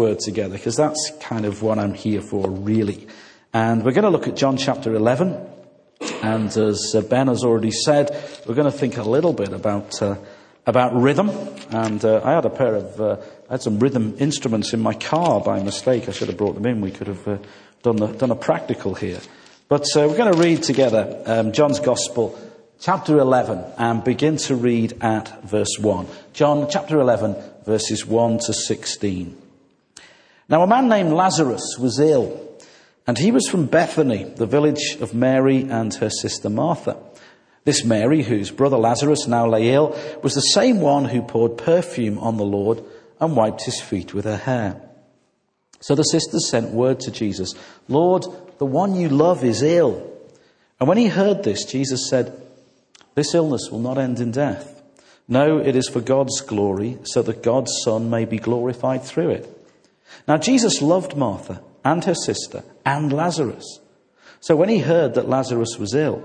word together because that's kind of what I'm here for, really. And we're going to look at John chapter 11. And as uh, Ben has already said, we're going to think a little bit about, uh, about rhythm. And uh, I had a pair of, uh, I had some rhythm instruments in my car by mistake. I should have brought them in. We could have uh, done, the, done a practical here. But uh, we're going to read together um, John's Gospel, chapter 11, and begin to read at verse 1. John chapter 11, verses 1 to 16. Now a man named Lazarus was ill, and he was from Bethany, the village of Mary and her sister Martha. This Mary, whose brother Lazarus now lay ill, was the same one who poured perfume on the Lord and wiped his feet with her hair. So the sisters sent word to Jesus, Lord, the one you love is ill. And when he heard this, Jesus said, This illness will not end in death. No, it is for God's glory, so that God's Son may be glorified through it. Now, Jesus loved Martha and her sister and Lazarus. So when he heard that Lazarus was ill,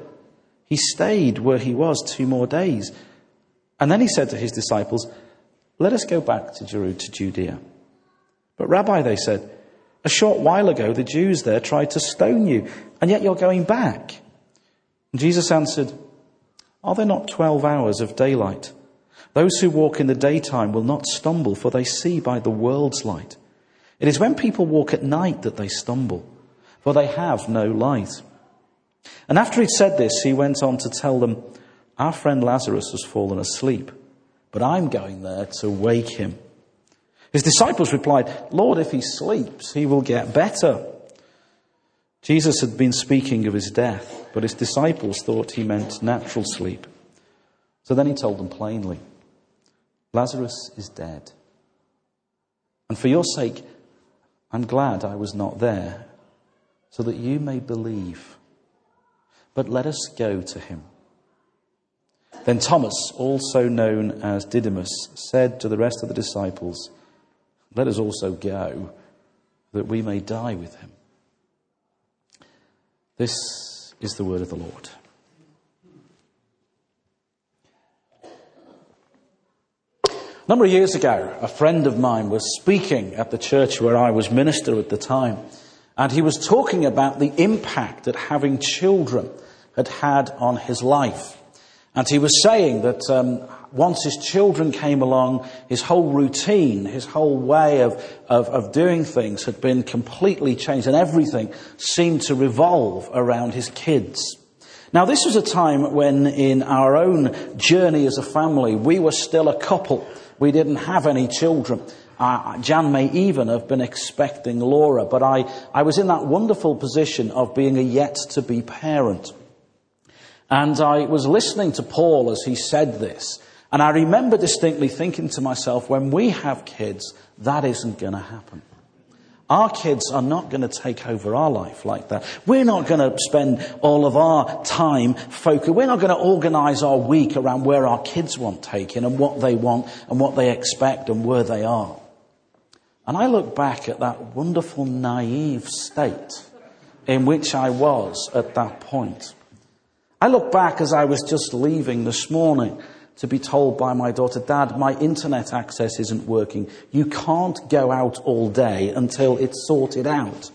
he stayed where he was two more days. And then he said to his disciples, Let us go back to Judea. But, Rabbi, they said, a short while ago the Jews there tried to stone you, and yet you're going back. And Jesus answered, Are there not twelve hours of daylight? Those who walk in the daytime will not stumble, for they see by the world's light. It is when people walk at night that they stumble, for they have no light. And after he'd said this, he went on to tell them, Our friend Lazarus has fallen asleep, but I'm going there to wake him. His disciples replied, Lord, if he sleeps, he will get better. Jesus had been speaking of his death, but his disciples thought he meant natural sleep. So then he told them plainly, Lazarus is dead. And for your sake, I'm glad I was not there, so that you may believe. But let us go to him. Then Thomas, also known as Didymus, said to the rest of the disciples, Let us also go, that we may die with him. This is the word of the Lord. A number of years ago, a friend of mine was speaking at the church where I was minister at the time, and he was talking about the impact that having children had had on his life. And he was saying that um, once his children came along, his whole routine, his whole way of, of, of doing things had been completely changed, and everything seemed to revolve around his kids. Now, this was a time when, in our own journey as a family, we were still a couple. We didn't have any children. Uh, Jan may even have been expecting Laura, but I, I was in that wonderful position of being a yet to be parent. And I was listening to Paul as he said this, and I remember distinctly thinking to myself, when we have kids, that isn't going to happen. Our kids are not going to take over our life like that. We're not going to spend all of our time focused. We're not going to organize our week around where our kids want taken and what they want and what they expect and where they are. And I look back at that wonderful naive state in which I was at that point. I look back as I was just leaving this morning to be told by my daughter, Dad, my internet access isn't working. You can't go out all day until it's sorted out.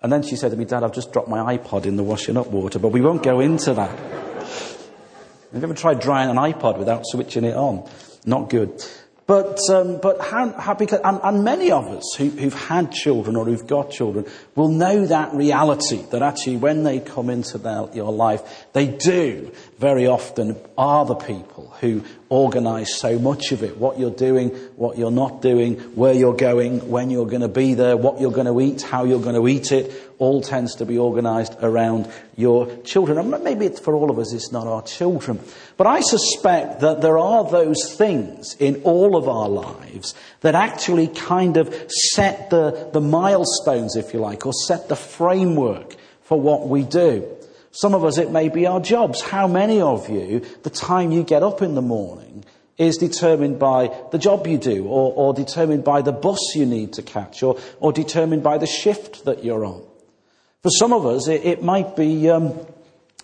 And then she said to me, Dad, I've just dropped my iPod in the washing up water, but we won't go into that. Have you ever tried drying an iPod without switching it on? Not good. But, um, but how, how, because, and, and, many of us who, who've had children or who've got children will know that reality that actually when they come into their, your life, they do very often are the people who organize so much of it. What you're doing, what you're not doing, where you're going, when you're going to be there, what you're going to eat, how you're going to eat it, all tends to be organized around your children. And maybe for all of us, it's not our children. But I suspect that there are those things in all of our lives that actually kind of set the, the milestones, if you like, or set the framework for what we do. Some of us, it may be our jobs. How many of you, the time you get up in the morning is determined by the job you do, or, or determined by the bus you need to catch, or, or determined by the shift that you're on? For some of us, it, it might be um,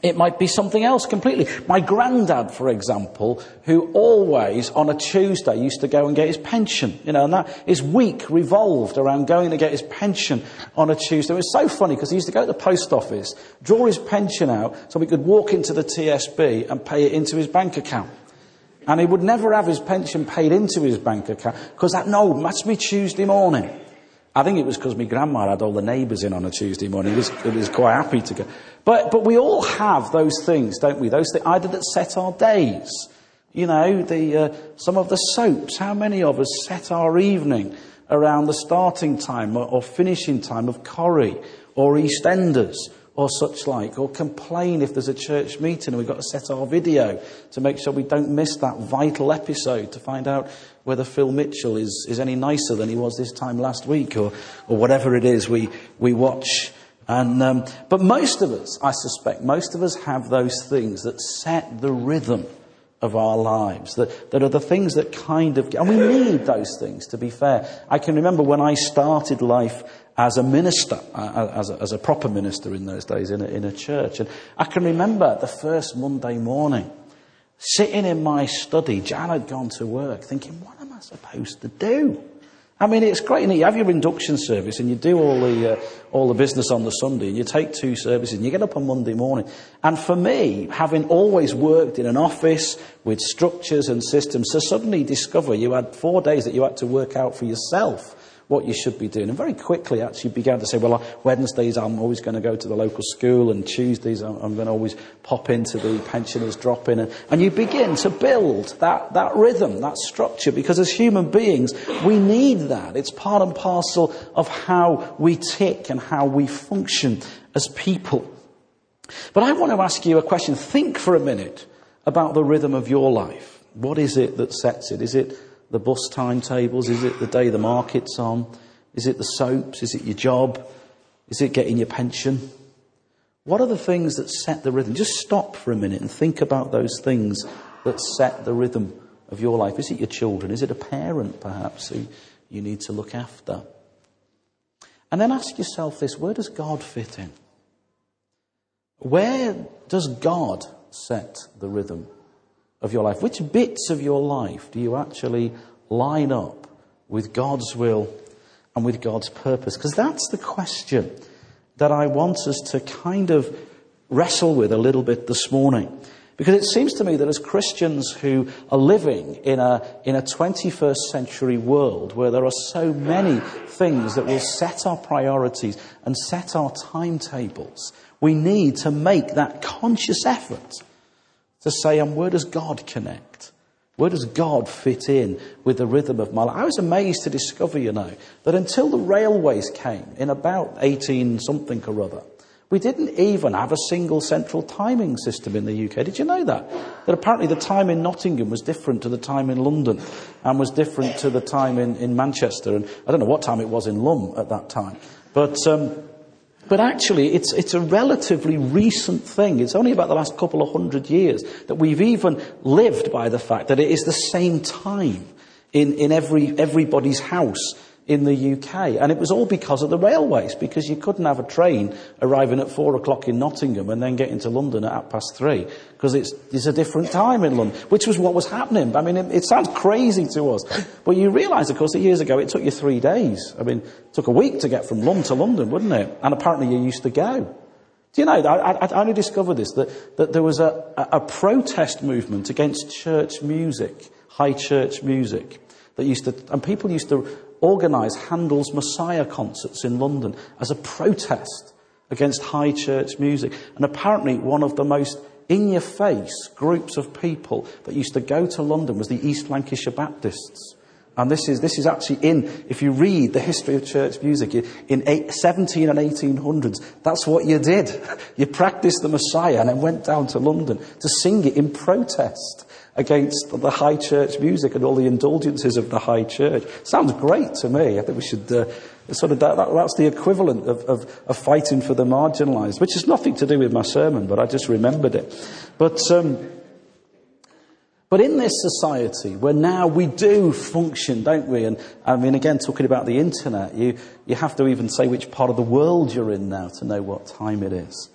It might be something else completely. My granddad, for example, who always on a Tuesday used to go and get his pension, you know, and that his week revolved around going to get his pension on a Tuesday. It was so funny because he used to go to the post office, draw his pension out so we could walk into the TSB and pay it into his bank account. And he would never have his pension paid into his bank account because that, no, must be Tuesday morning. I think it was because my grandma had all the neighbours in on a Tuesday morning. He was, was quite happy to go. But, but we all have those things, don't we? Those things, either that set our days. You know, the, uh, some of the soaps. How many of us set our evening around the starting time or, or finishing time of Corrie or EastEnders or such like, or complain if there's a church meeting and we've got to set our video to make sure we don't miss that vital episode to find out whether Phil Mitchell is, is any nicer than he was this time last week or, or whatever it is we, we watch. And, um, but most of us, I suspect, most of us have those things that set the rhythm of our lives, that, that are the things that kind of, and we need those things to be fair. I can remember when I started life as a minister, as, a, as a proper minister in those days in a, in a church. And I can remember the first Monday morning, sitting in my study, Jan had gone to work, thinking, what am I supposed to do? I mean, it's great. You have your induction service and you do all the, uh, all the business on the Sunday and you take two services and you get up on Monday morning. And for me, having always worked in an office with structures and systems, to suddenly discover you had four days that you had to work out for yourself what you should be doing. And very quickly actually began to say, well, Wednesdays I'm always going to go to the local school and Tuesdays I'm, going to always pop into the pensioners drop in. And, and you begin to build that, that rhythm, that structure, because as human beings, we need that. It's part and parcel of how we tick and how we function as people. But I want to ask you a question. Think for a minute about the rhythm of your life. What is it that sets it? Is it the bus timetables? Is it the day the market's on? Is it the soaps? Is it your job? Is it getting your pension? What are the things that set the rhythm? Just stop for a minute and think about those things that set the rhythm of your life. Is it your children? Is it a parent, perhaps, who you need to look after? And then ask yourself this where does God fit in? Where does God set the rhythm of your life? Which bits of your life do you actually line up with God's will and with God's purpose? Because that's the question that I want us to kind of wrestle with a little bit this morning. Because it seems to me that as Christians who are living in a, in a 21st century world where there are so many things that will set our priorities and set our timetables, we need to make that conscious effort to say, and where does God connect? Where does God fit in with the rhythm of my life? I was amazed to discover, you know, that until the railways came in about 18 something or other, we didn't even have a single central timing system in the UK. Did you know that? That apparently the time in Nottingham was different to the time in London and was different to the time in, in Manchester. And I don't know what time it was in Lumb at that time. But, um, but actually, it's, it's a relatively recent thing. It's only about the last couple of hundred years that we've even lived by the fact that it is the same time in, in every, everybody's house in the UK. And it was all because of the railways, because you couldn't have a train arriving at four o'clock in Nottingham and then getting to London at half past three, because it's, it's a different time in London, which was what was happening. I mean, it, it sounds crazy to us, but you realise, of course, that years ago it took you three days. I mean, it took a week to get from London to London, wouldn't it? And apparently you used to go. Do you know, I, I only discovered this, that, that there was a, a, a protest movement against church music, high church music, that used to, and people used to organised Handel's Messiah concerts in London as a protest against high church music. And apparently, one of the most in your face groups of people that used to go to London was the East Lancashire Baptists. And this is, this is actually in, if you read the history of church music, in eight, 17 and 1800s, that's what you did. You practiced the Messiah and then went down to London to sing it in protest against the high church music and all the indulgences of the high church. Sounds great to me. I think we should uh, sort of that, that, that's the equivalent of, of, of, fighting for the marginalised, which has nothing to do with my sermon, but I just remembered it. But um, but in this society where now we do function, don't we? And I mean, again, talking about the internet, you, you have to even say which part of the world you're in now to know what time it is.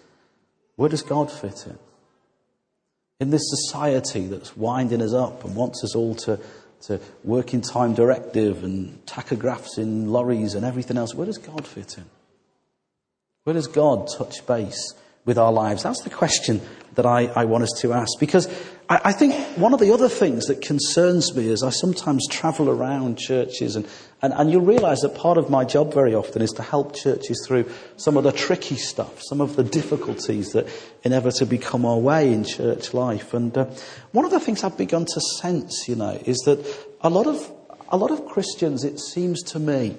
Where does God fit in? In this society that's winding us up and wants us all to, to work in time directive and tachographs in lorries and everything else, where does God fit in? Where does God touch base with our lives? That's the question that I, I want us to ask. Because I, I, think one of the other things that concerns me is I sometimes travel around churches and, and, and you'll realize that part of my job very often is to help churches through some of the tricky stuff, some of the difficulties that inevitably come our way in church life. And uh, one of the things I've begun to sense, you know, is that a lot of, a lot of Christians, it seems to me,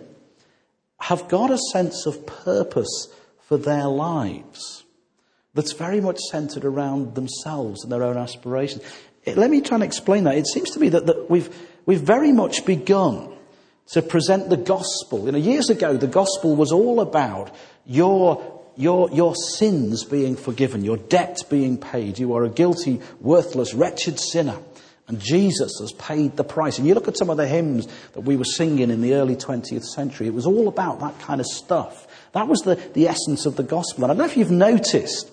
have got a sense of purpose for their lives that's very much centered around themselves and their own aspirations. It, let me try and explain that. It seems to me that, that we've, we've very much begun to present the gospel. You know, years ago, the gospel was all about your, your, your sins being forgiven, your debt being paid. You are a guilty, worthless, wretched sinner. And Jesus has paid the price. And you look at some of the hymns that we were singing in the early 20th century, it was all about that kind of stuff. That was the, the essence of the gospel. And I don't know if you've noticed,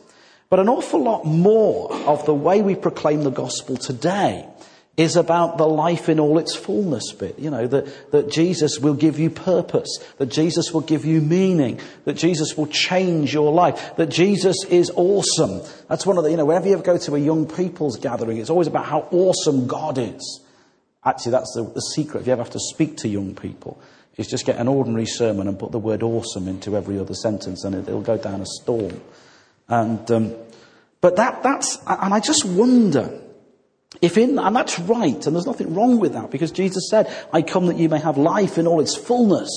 but an awful lot more of the way we proclaim the gospel today is about the life in all its fullness bit. You know, that, that Jesus will give you purpose, that Jesus will give you meaning, that Jesus will change your life, that Jesus is awesome. That's one of the, you know, whenever you ever go to a young people's gathering, it's always about how awesome God is. Actually, that's the, the secret. If you ever have to speak to young people, is just get an ordinary sermon and put the word awesome into every other sentence and it, will go down a storm. And, um, but that, that's, and I just wonder if in, and that's right, and there's nothing wrong with that because Jesus said, I come that you may have life in all its fullness.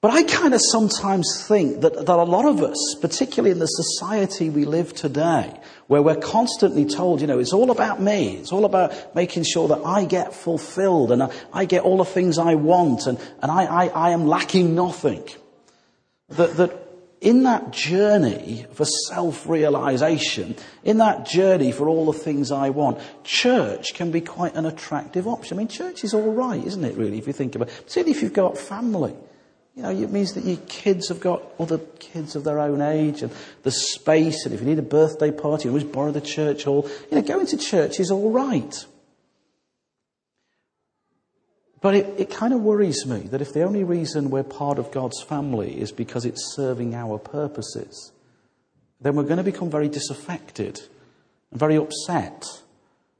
But I kind of sometimes think that, that a lot of us, particularly in the society we live today, where we're constantly told, you know, it's all about me. It's all about making sure that I get fulfilled and I, I get all the things I want and, and I, I, I am lacking nothing. That, that in that journey for self-realization, in that journey for all the things I want, church can be quite an attractive option. I mean, church is all right, isn't it, really, if you think about it? Particularly if you've got family. You know, it means that your kids have got other kids of their own age and the space, and if you need a birthday party, you always borrow the church hall. You know, going to church is all right. But it, it kind of worries me that if the only reason we're part of God's family is because it's serving our purposes, then we're going to become very disaffected and very upset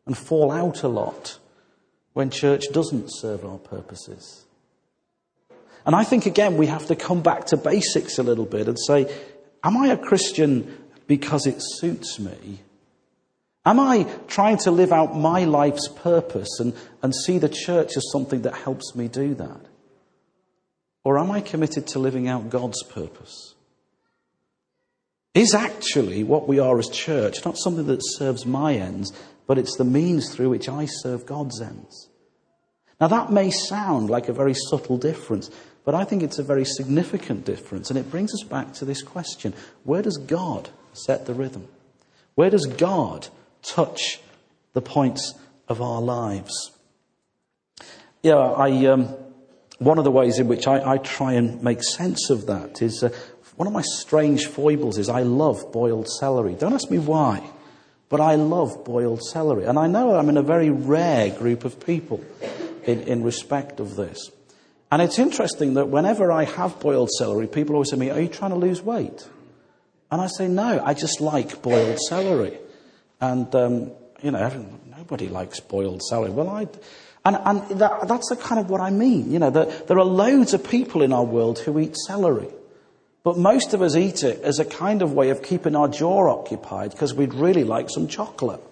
and fall out a lot when church doesn't serve our purposes. And I think again we have to come back to basics a little bit and say, am I a Christian because it suits me? Am I trying to live out my life's purpose and, and see the church as something that helps me do that? Or am I committed to living out God's purpose? Is actually what we are as church not something that serves my ends, but it's the means through which I serve God's ends? Now that may sound like a very subtle difference, but I think it's a very significant difference, and it brings us back to this question where does God set the rhythm? Where does God touch the points of our lives. Yeah, I, um, one of the ways in which I, I, try and make sense of that is uh, one of my strange foibles is I love boiled celery. Don't ask me why, but I love boiled celery. And I know I'm in a very rare group of people in, in respect of this. And it's interesting that whenever I have boiled celery, people always say to me, Are you trying to lose weight? And I say, No, I just like boiled celery. And, um, you know, nobody likes boiled celery. Well, I, and, and that, that's the kind of what I mean. You know, the, there are loads of people in our world who eat celery. But most of us eat it as a kind of way of keeping our jaw occupied because we'd really like some chocolate.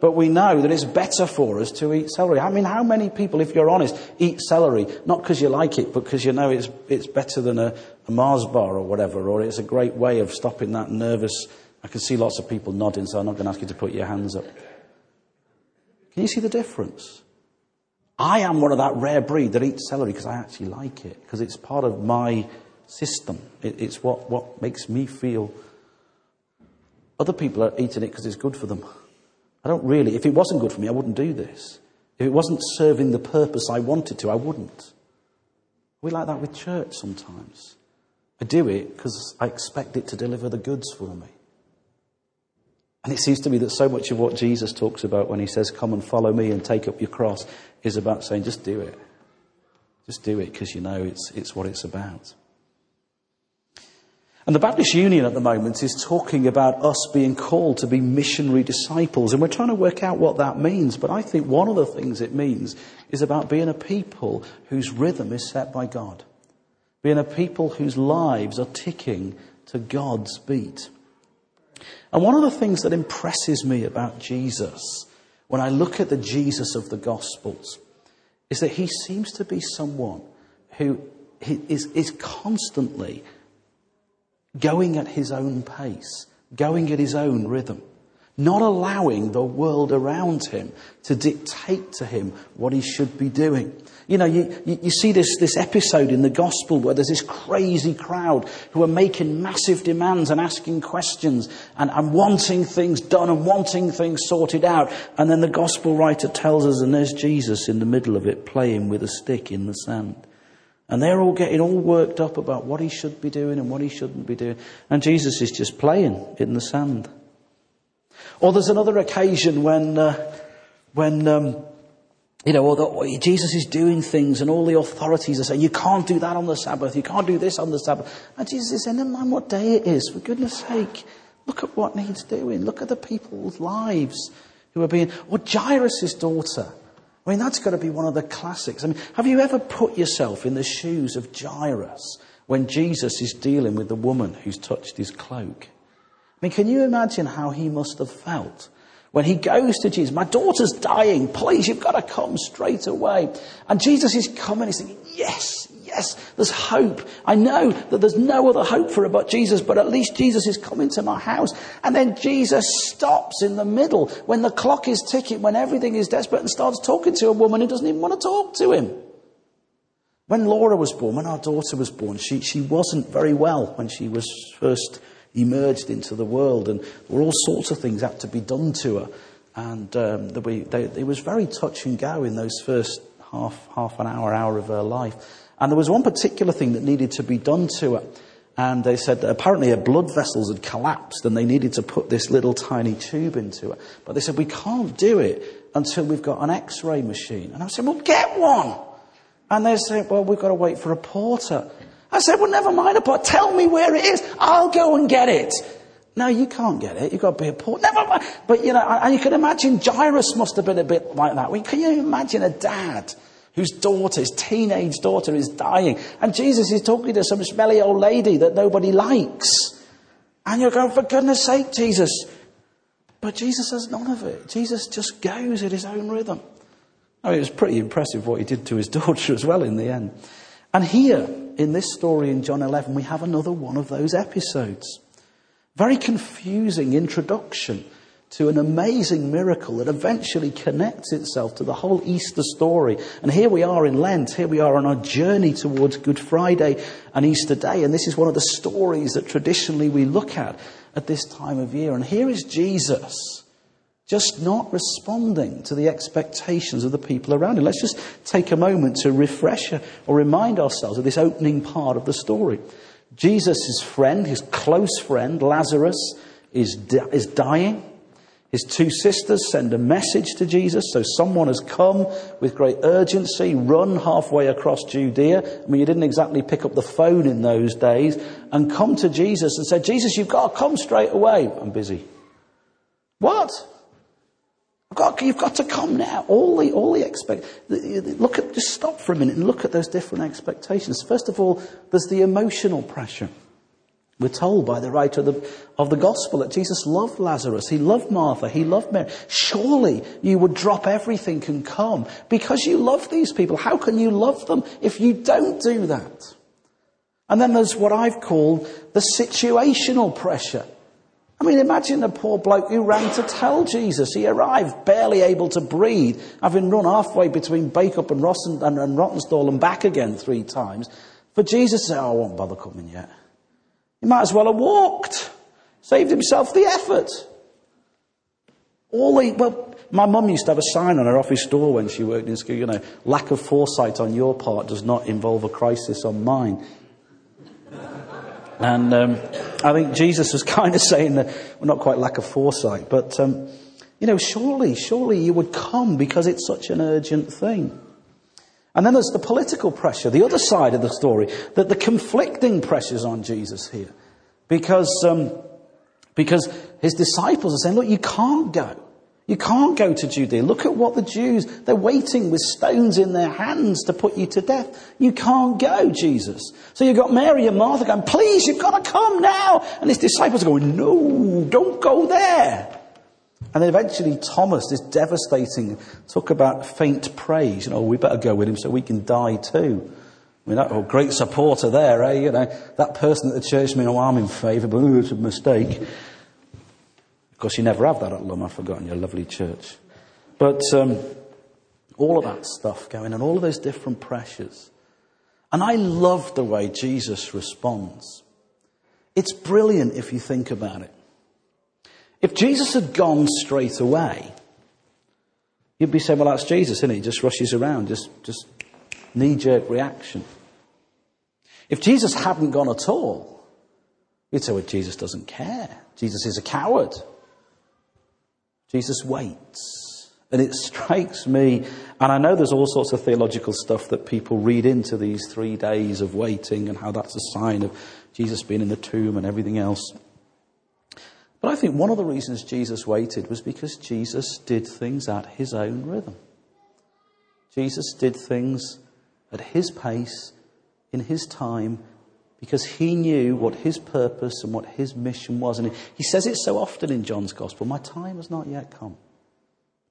But we know that it's better for us to eat celery. I mean, how many people, if you're honest, eat celery not because you like it, but because you know it's, it's better than a, a Mars bar or whatever, or it's a great way of stopping that nervous I can see lots of people nodding, so I'm not going to ask you to put your hands up. Can you see the difference? I am one of that rare breed that eats celery because I actually like it, because it's part of my system. It, it's what, what makes me feel. Other people are eating it because it's good for them. I don't really, if it wasn't good for me, I wouldn't do this. If it wasn't serving the purpose I wanted to, I wouldn't. We like that with church sometimes. I do it because I expect it to deliver the goods for me. And it seems to me that so much of what Jesus talks about when he says, Come and follow me and take up your cross, is about saying, Just do it. Just do it because you know it's, it's what it's about. And the Baptist Union at the moment is talking about us being called to be missionary disciples. And we're trying to work out what that means. But I think one of the things it means is about being a people whose rhythm is set by God. Being a people whose lives are ticking to God's beat. And one of the things that impresses me about Jesus when I look at the Jesus of the Gospels is that he seems to be someone who is, is constantly going at his own pace, going at his own rhythm, not allowing the world around him to dictate to him what he should be doing. You know, you, you, see this, this episode in the gospel where there's this crazy crowd who are making massive demands and asking questions and, and wanting things done and wanting things sorted out. And then the gospel writer tells us, and there's Jesus in the middle of it playing with a stick in the sand. And they're all getting all worked up about what he should be doing and what he shouldn't be doing. And Jesus is just playing in the sand. Or there's another occasion when, uh, when, um, you know, the, Jesus is doing things and all the authorities are saying, you can't do that on the Sabbath, you can't do this on the Sabbath. And Jesus is saying, never mind what day it is, for goodness sake, look at what needs doing, look at the people's lives who are being, or Jairus' daughter. I mean, that's got to be one of the classics. I mean, have you ever put yourself in the shoes of Jairus when Jesus is dealing with the woman who's touched his cloak? I mean, can you imagine how he must have felt when he goes to Jesus? My daughter's dying. Please, you've got to come straight away. And Jesus is coming. He's thinking, yes, yes, there's hope. I know that there's no other hope for her but Jesus, but at least Jesus is coming to my house. And then Jesus stops in the middle when the clock is ticking, when everything is desperate, and starts talking to a woman who doesn't even want to talk to him. When Laura was born, when our daughter was born, she, she wasn't very well when she was first emerged into the world, and there were all sorts of things had to be done to her. And um, they, they, it was very touch and go in those first half, half an hour, hour of her life. And there was one particular thing that needed to be done to her. And they said that apparently her blood vessels had collapsed and they needed to put this little tiny tube into her. But they said, we can't do it until we've got an x-ray machine. And I said, well, get one. And they said, well, we've got to wait for a porter. I said, well, never mind a porter. Tell me where it is. I'll go and get it. No, you can't get it. You've got to be a porter. Never mind. But, you know, and you can imagine Jairus must have been a bit like that. Can you imagine a dad whose daughter, his teenage daughter, is dying. And Jesus is talking to some smelly old lady that nobody likes. And you're going, for goodness sake, Jesus. But Jesus has none of it. Jesus just goes at his own rhythm. I mean, it was pretty impressive what he did to his daughter as well in the end. And here, in this story in John 11, we have another one of those episodes. Very confusing introduction to an amazing miracle that eventually connects itself to the whole Easter story. And here we are in Lent. Here we are on our journey towards Good Friday and Easter Day. And this is one of the stories that traditionally we look at at this time of year. And here is Jesus just not responding to the expectations of the people around him. Let's just take a moment to refresh or remind ourselves of this opening part of the story. Jesus' friend, his close friend, Lazarus, is, di- is dying. His two sisters send a message to Jesus. So someone has come with great urgency, run halfway across Judea. I mean, you didn't exactly pick up the phone in those days and come to Jesus and said, Jesus, you've got to come straight away. I'm busy. What? Got, you've got to come now. All the, all the expect, look at, just stop for a minute and look at those different expectations. First of all, there's the emotional pressure. We're told by the writer of the, of the gospel that Jesus loved Lazarus. He loved Martha. He loved Mary. Surely you would drop everything and come because you love these people. How can you love them if you don't do that? And then there's what I've called the situational pressure. I mean, imagine the poor bloke who ran to tell Jesus. He arrived barely able to breathe, having run halfway between Bacup and, Rossen, and, and Rawtenstall and back again three times. For Jesus say, oh, I won't bother coming yet. He might as well have walked, saved himself the effort. All the, well, my mum used to have a sign on her office door when she worked in school, you know, lack of foresight on your part does not involve a crisis on mine. And um, I think Jesus was kind of saying that, well, not quite lack of foresight, but, um, you know, surely, surely you would come because it's such an urgent thing. And then there's the political pressure, the other side of the story, that the conflicting pressures on Jesus here. Because, um, because his disciples are saying, look, you can't go. You can't go to Judea. Look at what the Jews, they're waiting with stones in their hands to put you to death. You can't go, Jesus. So you've got Mary and Martha going, please, you've got to come now. And his disciples are going, no, don't go there. And then eventually Thomas, this devastating, talk about faint praise. You know, we better go with him so we can die too. I mean, that oh, great supporter there, eh? You know, that person at the church, I mean, oh, I'm in favour, but ooh, it's a mistake. Of course, you never have that at Lumb, I've forgotten your lovely church. But um, all of that stuff going and all of those different pressures. And I love the way Jesus responds. It's brilliant if you think about it. If Jesus had gone straight away, you'd be saying, well, that's Jesus, isn't he? He just rushes around, just, just knee jerk reaction. If Jesus hadn't gone at all, you'd say, well, Jesus doesn't care. Jesus is a coward. Jesus waits. And it strikes me, and I know there's all sorts of theological stuff that people read into these three days of waiting and how that's a sign of Jesus being in the tomb and everything else. But I think one of the reasons Jesus waited was because Jesus did things at his own rhythm. Jesus did things at his pace, in his time, because he knew what his purpose and what his mission was. And he says it so often in John's Gospel My time has not yet come.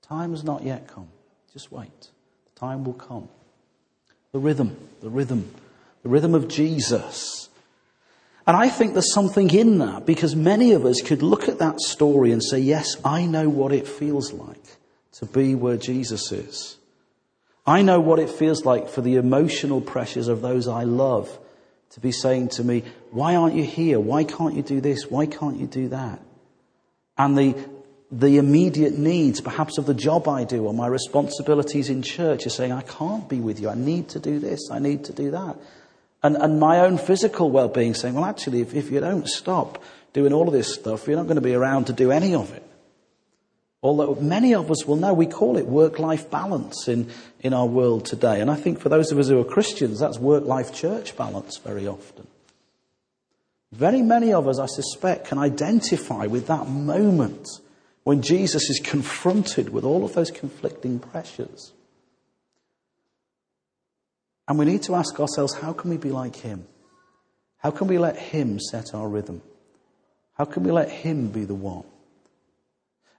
Time has not yet come. Just wait. The time will come. The rhythm, the rhythm, the rhythm of Jesus. And I think there's something in that because many of us could look at that story and say, Yes, I know what it feels like to be where Jesus is. I know what it feels like for the emotional pressures of those I love to be saying to me, why aren't you here? Why can't you do this? Why can't you do that? And the, the immediate needs, perhaps of the job I do or my responsibilities in church are saying, I can't be with you. I need to do this. I need to do that. And, and my own physical well-being saying, well, actually, if, if you don't stop doing all of this stuff, you're not going to be around to do any of it. Although many of us will know, we call it work-life balance in, in our world today. And I think for those of us who are Christians, that's work-life church balance very often. Very many of us, I suspect, can identify with that moment when Jesus is confronted with all of those conflicting pressures. And we need to ask ourselves, how can we be like him? How can we let him set our rhythm? How can we let him be the one?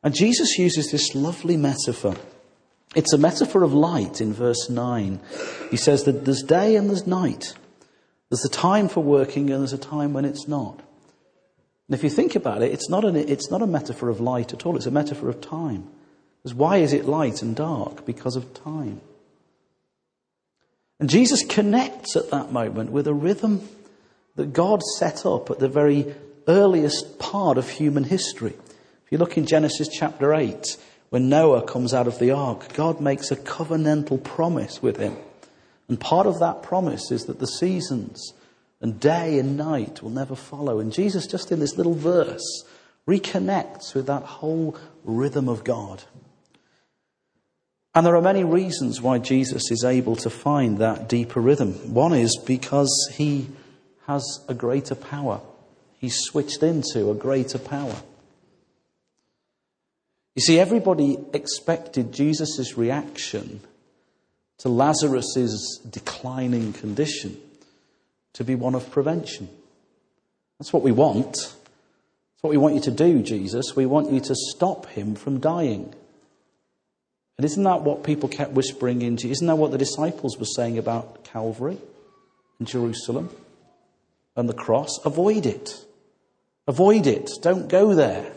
And Jesus uses this lovely metaphor. It's a metaphor of light in verse 9. He says that there's day and there's night. There's a time for working and there's a time when it's not. And if you think about it, it's not, an, it's not a metaphor of light at all, it's a metaphor of time. Because why is it light and dark? Because of time. And Jesus connects at that moment with a rhythm that God set up at the very earliest part of human history. If you look in Genesis chapter 8, when Noah comes out of the ark, God makes a covenantal promise with him. And part of that promise is that the seasons and day and night will never follow. And Jesus, just in this little verse, reconnects with that whole rhythm of God. And there are many reasons why Jesus is able to find that deeper rhythm. One is because he has a greater power. He's switched into a greater power. You see, everybody expected Jesus' reaction to Lazarus' declining condition to be one of prevention. That's what we want. That's what we want you to do, Jesus. We want you to stop him from dying. And isn't that what people kept whispering into? Isn't that what the disciples were saying about Calvary and Jerusalem and the cross? Avoid it. Avoid it. Don't go there.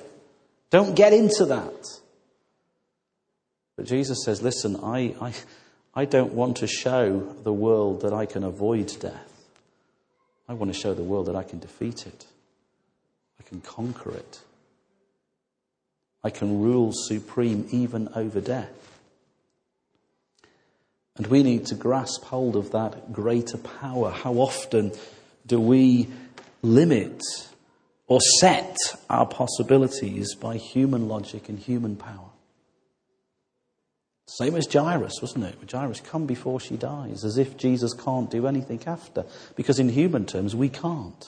Don't get into that. But Jesus says, listen, I, I, I don't want to show the world that I can avoid death. I want to show the world that I can defeat it. I can conquer it. I can rule supreme even over death. And we need to grasp hold of that greater power. How often do we limit or set our possibilities by human logic and human power. Same as Jairus, wasn't it? Jairus, come before she dies, as if Jesus can't do anything after, because in human terms, we can't.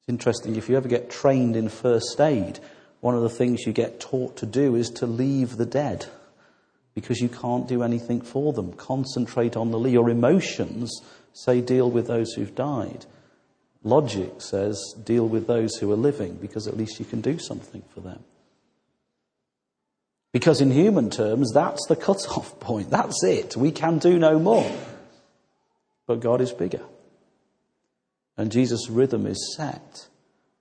It's interesting, if you ever get trained in first aid, one of the things you get taught to do is to leave the dead, because you can't do anything for them. Concentrate on the your emotions say deal with those who've died. Logic says deal with those who are living, because at least you can do something for them. Because in human terms, that's the cut-off point. That's it. We can do no more. But God is bigger. And Jesus' rhythm is set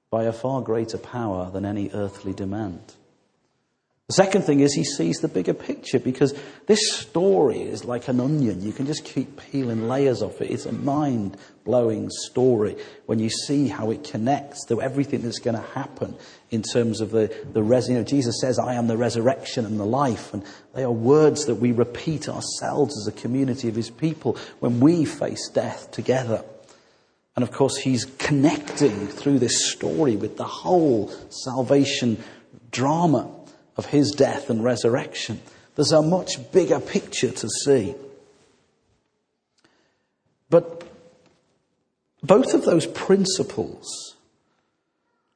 by a far greater power than any earthly demand. The second thing is he sees the bigger picture because this story is like an onion. You can just keep peeling layers off it. It's a mind blowing story when you see how it connects to everything that's going to happen in terms of the, the res- you know, Jesus says, I am the resurrection and the life. And they are words that we repeat ourselves as a community of his people when we face death together. And of course, he's connecting through this story with the whole salvation drama of his death and resurrection. There's a much bigger picture to see. But both of those principles,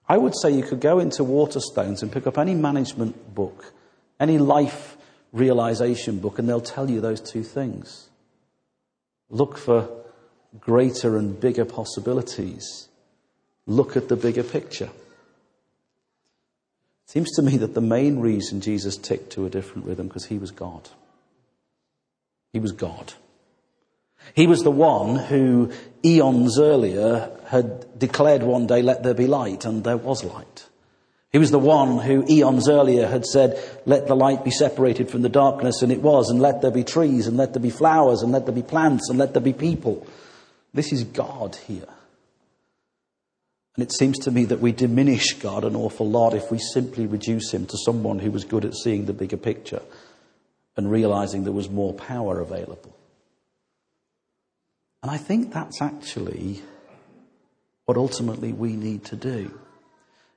I would say you could go into Waterstones and pick up any management book, any life realization book, and they'll tell you those two things. Look for greater and bigger possibilities. Look at the bigger picture. Seems to me that the main reason Jesus ticked to a different rhythm because he was God. He was God. He was the one who eons earlier had declared one day, let there be light, and there was light. He was the one who eons earlier had said, let the light be separated from the darkness, and it was, and let there be trees, and let there be flowers, and let there be plants, and let there be people. This is God here. And it seems to me that we diminish God an awful lot if we simply reduce him to someone who was good at seeing the bigger picture and realizing there was more power available. And I think that's actually what ultimately we need to do.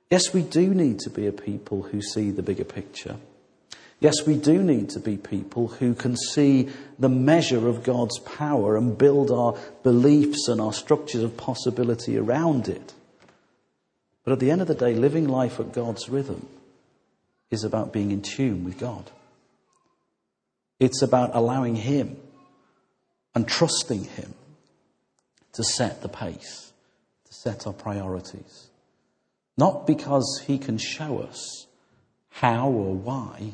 Yes, we do need to be a people who see the bigger picture. Yes, we do need to be people who can see the measure of God's power and build our beliefs and our structures of possibility around it. But at the end of the day, living life at God's rhythm is about being in tune with God. It's about allowing Him and trusting Him to set the pace, to set our priorities. Not because He can show us how or why,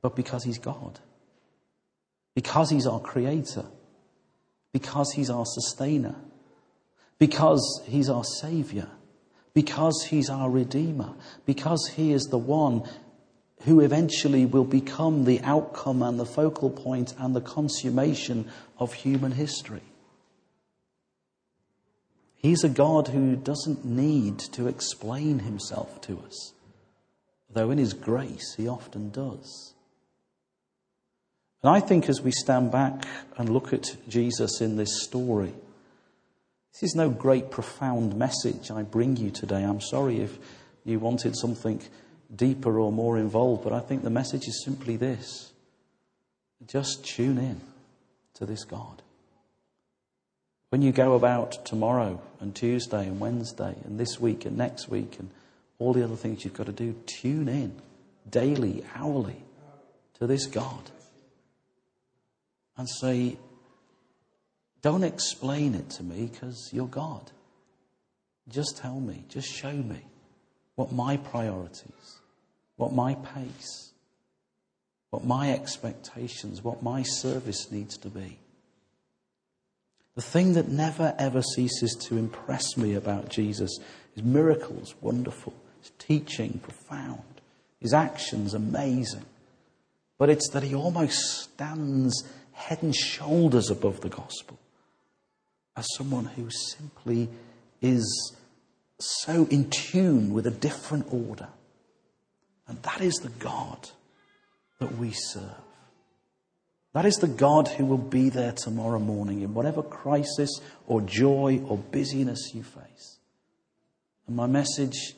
but because He's God. Because He's our Creator. Because He's our Sustainer. Because He's our Saviour because he's our Redeemer, because he is the one who eventually will become the outcome and the focal point and the consummation of human history. He's a God who doesn't need to explain himself to us, though in his grace he often does. And I think as we stand back and look at Jesus in this story, this is no great, profound message I bring you today. I'm sorry if you wanted something deeper or more involved, but I think the message is simply this just tune in to this God. When you go about tomorrow and Tuesday and Wednesday and this week and next week and all the other things you've got to do, tune in daily, hourly to this God and say, don't explain it to me because you're God. Just tell me, just show me what my priorities, what my pace, what my expectations, what my service needs to be. The thing that never ever ceases to impress me about Jesus is miracles, wonderful, his teaching, profound, his actions, amazing. But it's that he almost stands head and shoulders above the gospel as someone who simply is so in tune with a different order. And that is the God that we serve. That is the God who will be there tomorrow morning in whatever crisis or joy or busyness you face. And my message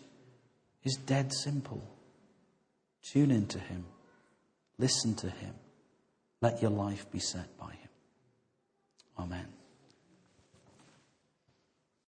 is dead simple. Tune into Him, listen to Him, let your life be set by Him. Amen.